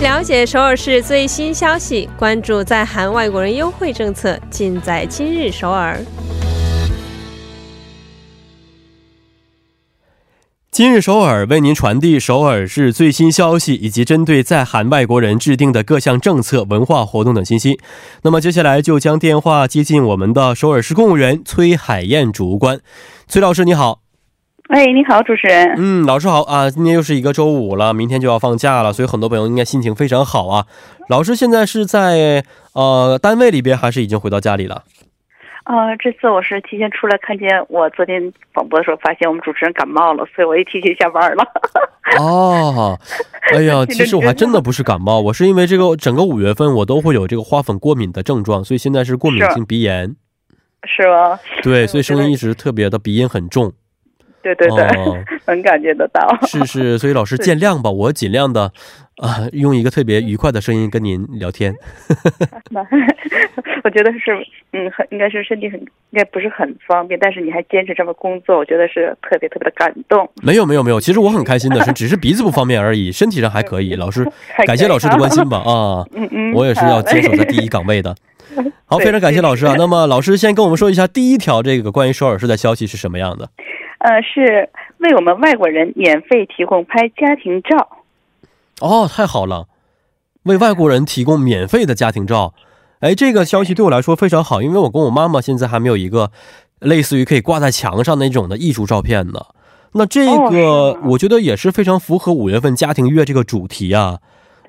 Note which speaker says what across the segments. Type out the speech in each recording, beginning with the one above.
Speaker 1: 了解首尔市最新消息，关注在韩外国人优惠政策，尽在今日首尔。
Speaker 2: 今日首尔为您传递首尔市最新消息以及针对在韩外国人制定的各项政策、文化活动等信息。那么接下来就将电话接进我们的首尔市公务员崔海燕主官。崔老师你好。
Speaker 3: 哎，你好，主持人。
Speaker 2: 嗯，老师好啊！今天又是一个周五了，明天就要放假了，所以很多朋友应该心情非常好啊。老师现在是在呃单位里边，还是已经回到家里了？
Speaker 3: 呃，这次我是提前出来，看见我昨天广播的时候，发现我们主持人感冒了，所以我也提前下班了。
Speaker 2: 哦，哎呀，其实我还真的不是感冒，我是因为这个整个五月份我都会有这个花粉过敏的症状，所以现在是过敏性鼻炎。
Speaker 3: 是吗？
Speaker 2: 对，所以声音一直特别的鼻音很重。
Speaker 3: 对对对，能感觉得到。
Speaker 2: 是是，所以老师 见谅吧，我尽量的啊，用一个特别愉快的声音跟您聊天。
Speaker 3: 我觉得是，嗯，很应该是身体很应该不是很方便，但是你还坚持这么工作，我觉得是特别特别的感动。
Speaker 2: 没有没有没有，其实我很开心的是，只是鼻子不方便而已，身体上还可以。老师，感谢老师的关心吧啊，嗯嗯，我也是要坚守在第一岗位的。好，非常感谢老师啊。那么老师先跟我们说一下第一条这个关于首尔市的消息是什么样的？
Speaker 3: 呃，是为我们外国人免费提供拍家庭照。
Speaker 2: 哦，太好了，为外国人提供免费的家庭照。哎，这个消息对我来说非常好，因为我跟我妈妈现在还没有一个类似于可以挂在墙上那种的艺术照片呢。那这个我觉得也是非常符合五月份家庭月这个主题啊。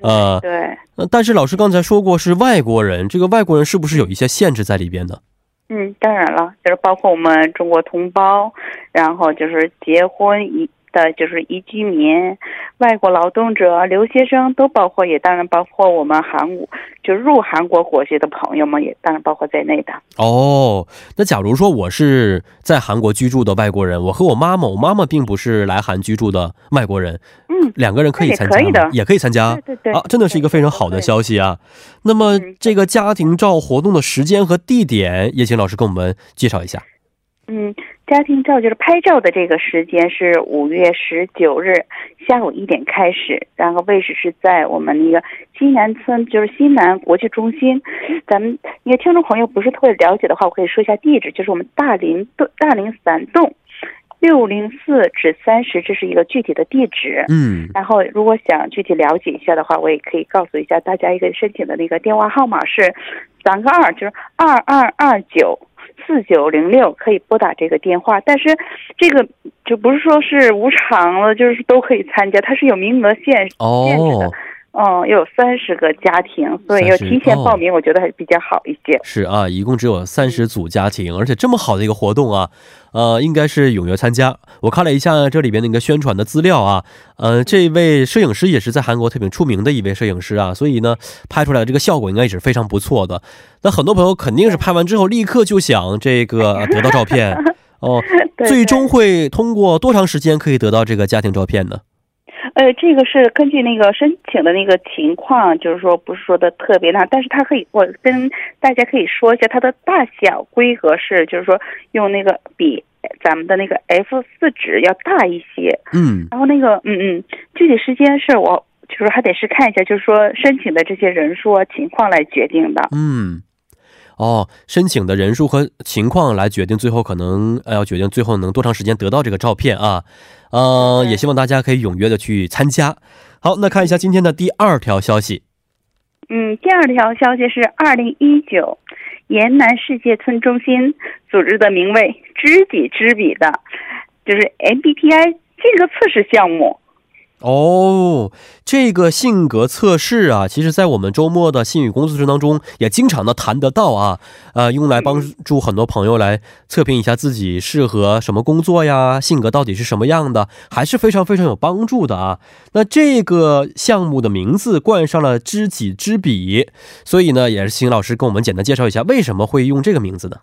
Speaker 3: 呃，对。
Speaker 2: 但是老师刚才说过是外国人，这个外国人是不是有一些限制在里边呢？
Speaker 3: 嗯，当然了，就是包括我们中国同胞，然后就是结婚一。的就是移居民、外国劳动者、留学生都包括，也当然包括我们韩国就入韩国国籍的朋友们，也当然包括在内的。
Speaker 2: 哦，那假如说我是在韩国居住的外国人，我和我妈妈，我妈妈并不是来韩居住的外国人，嗯，两个人可以参加吗？也可以参加，
Speaker 3: 对对对，
Speaker 2: 啊，真的是一个非常好的消息啊。那么这个家庭照活动的时间和地点，也请老师跟我们介绍一下。
Speaker 3: 嗯。家庭照就是拍照的这个时间是五月十九日下午一点开始，然后位置是在我们那个西南村，就是西南国际中心。咱们因为听众朋友不是特别了解的话，我可以说一下地址，就是我们大林栋大林三栋六零四至三十，这是一个具体的地址。嗯，然后如果想具体了解一下的话，我也可以告诉一下大家一个申请的那个电话号码是三个二，就是二二二九。四九零六可以拨打这个电话，但是这个就不是说是无偿了，就是都可以参加，它是有名额限限制的。哦，有三十个家庭，所以要提前报名，我觉得还比较好一些。
Speaker 2: 是啊，一共只有三十组家庭，而且这么好的一个活动啊，呃，应该是踊跃参加。我看了一下这里边的一个宣传的资料啊，呃，这位摄影师也是在韩国特别出名的一位摄影师啊，所以呢，拍出来的这个效果应该也是非常不错的。那很多朋友肯定是拍完之后立刻就想这个 得到照片哦。最终会通过多长时间可以得到这个家庭照片呢？
Speaker 3: 呃，这个是根据那个申请的那个情况，就是说不是说的特别大，但是它可以，我跟大家可以说一下它的大小规格是，就是说用那个比咱们的那个 F 四纸要大一些，嗯，然后那个嗯嗯，具体时间是我就是还得是看一下，就是说申请的这些人数啊情况来决定的，
Speaker 2: 嗯。哦，申请的人数和情况来决定，最后可能呃要决定最后能多长时间得到这个照片啊，呃，也希望大家可以踊跃的去参加。好，那看一下今天的第二条消息。
Speaker 3: 嗯，第二条消息是二零一九延南世界村中心组织的名为“知己知彼”的，就是 MBTI 这个测试项目。
Speaker 2: 哦，这个性格测试啊，其实，在我们周末的信语工作室当中，也经常的谈得到啊，呃，用来帮助很多朋友来测评一下自己适合什么工作呀，性格到底是什么样的，还是非常非常有帮助的啊。那这个项目的名字冠上了“知己知彼”，所以呢，也是请老师跟我们简单介绍一下为什么会用这个名字呢？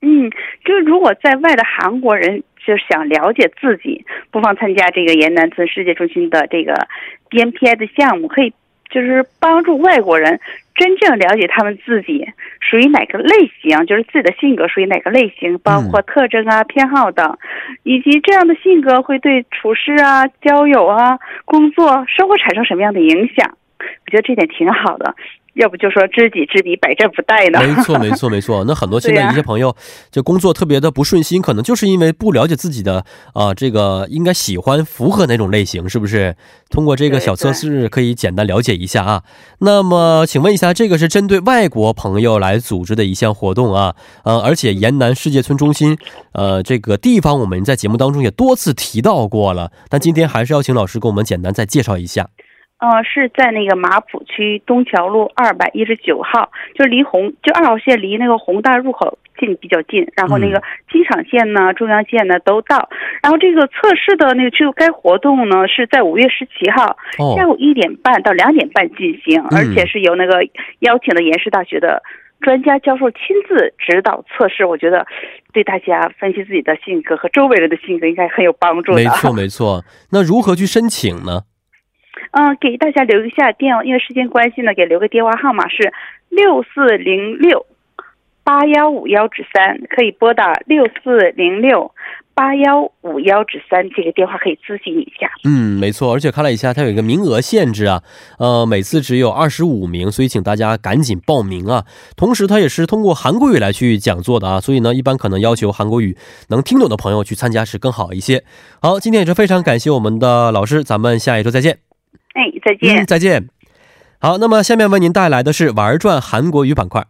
Speaker 3: 嗯，就是如果在外的韩国人。就是想了解自己，不妨参加这个延南村世界中心的这个 BNPI 的项目，可以就是帮助外国人真正了解他们自己属于哪个类型，就是自己的性格属于哪个类型，包括特征啊、偏好等，以及这样的性格会对处事啊、交友啊、工作、生活产生什么样的影响。我觉得这点挺好的。要不就说知己知彼，百战不殆呢。
Speaker 2: 没错，没错，没错。那很多现在一些朋友，就工作特别的不顺心，可能就是因为不了解自己的啊，这个应该喜欢符合哪种类型，是不是？通过这个小测试可以简单了解一下啊。那么，请问一下，这个是针对外国朋友来组织的一项活动啊，呃，而且延南世界村中心，呃，这个地方我们在节目当中也多次提到过了，但今天还是要请老师给我们简单再介绍一下。
Speaker 3: 呃，是在那个马浦区东桥路二百一十九号，就离宏就二号线离那个宏大入口近比较近，然后那个机场线呢、中央线呢都到。然后这个测试的那个就该活动呢是在五月十七号下午一点半到两点半进行，而且是由那个邀请的延世大学的专家教授亲自指导测试。我觉得对大家分析自己的性格和周围人的性格应该很有帮助的。
Speaker 2: 没错，没错。那如何去申请呢？
Speaker 3: 嗯，给大家留一下电，因为时间关系呢，给留个电话号码是六四零六八幺五幺指三，可以拨打六四零六八幺五幺指三这个电话可以咨询一下。
Speaker 2: 嗯，没错，而且看了一下，它有一个名额限制啊，呃，每次只有二十五名，所以请大家赶紧报名啊。同时，它也是通过韩国语来去讲座的啊，所以呢，一般可能要求韩国语能听懂的朋友去参加是更好一些。好，今天也是非常感谢我们的老师，咱们下一周再见。
Speaker 3: 哎，再见，
Speaker 2: 再见。好，那么下面为您带来的是玩转韩国语板块。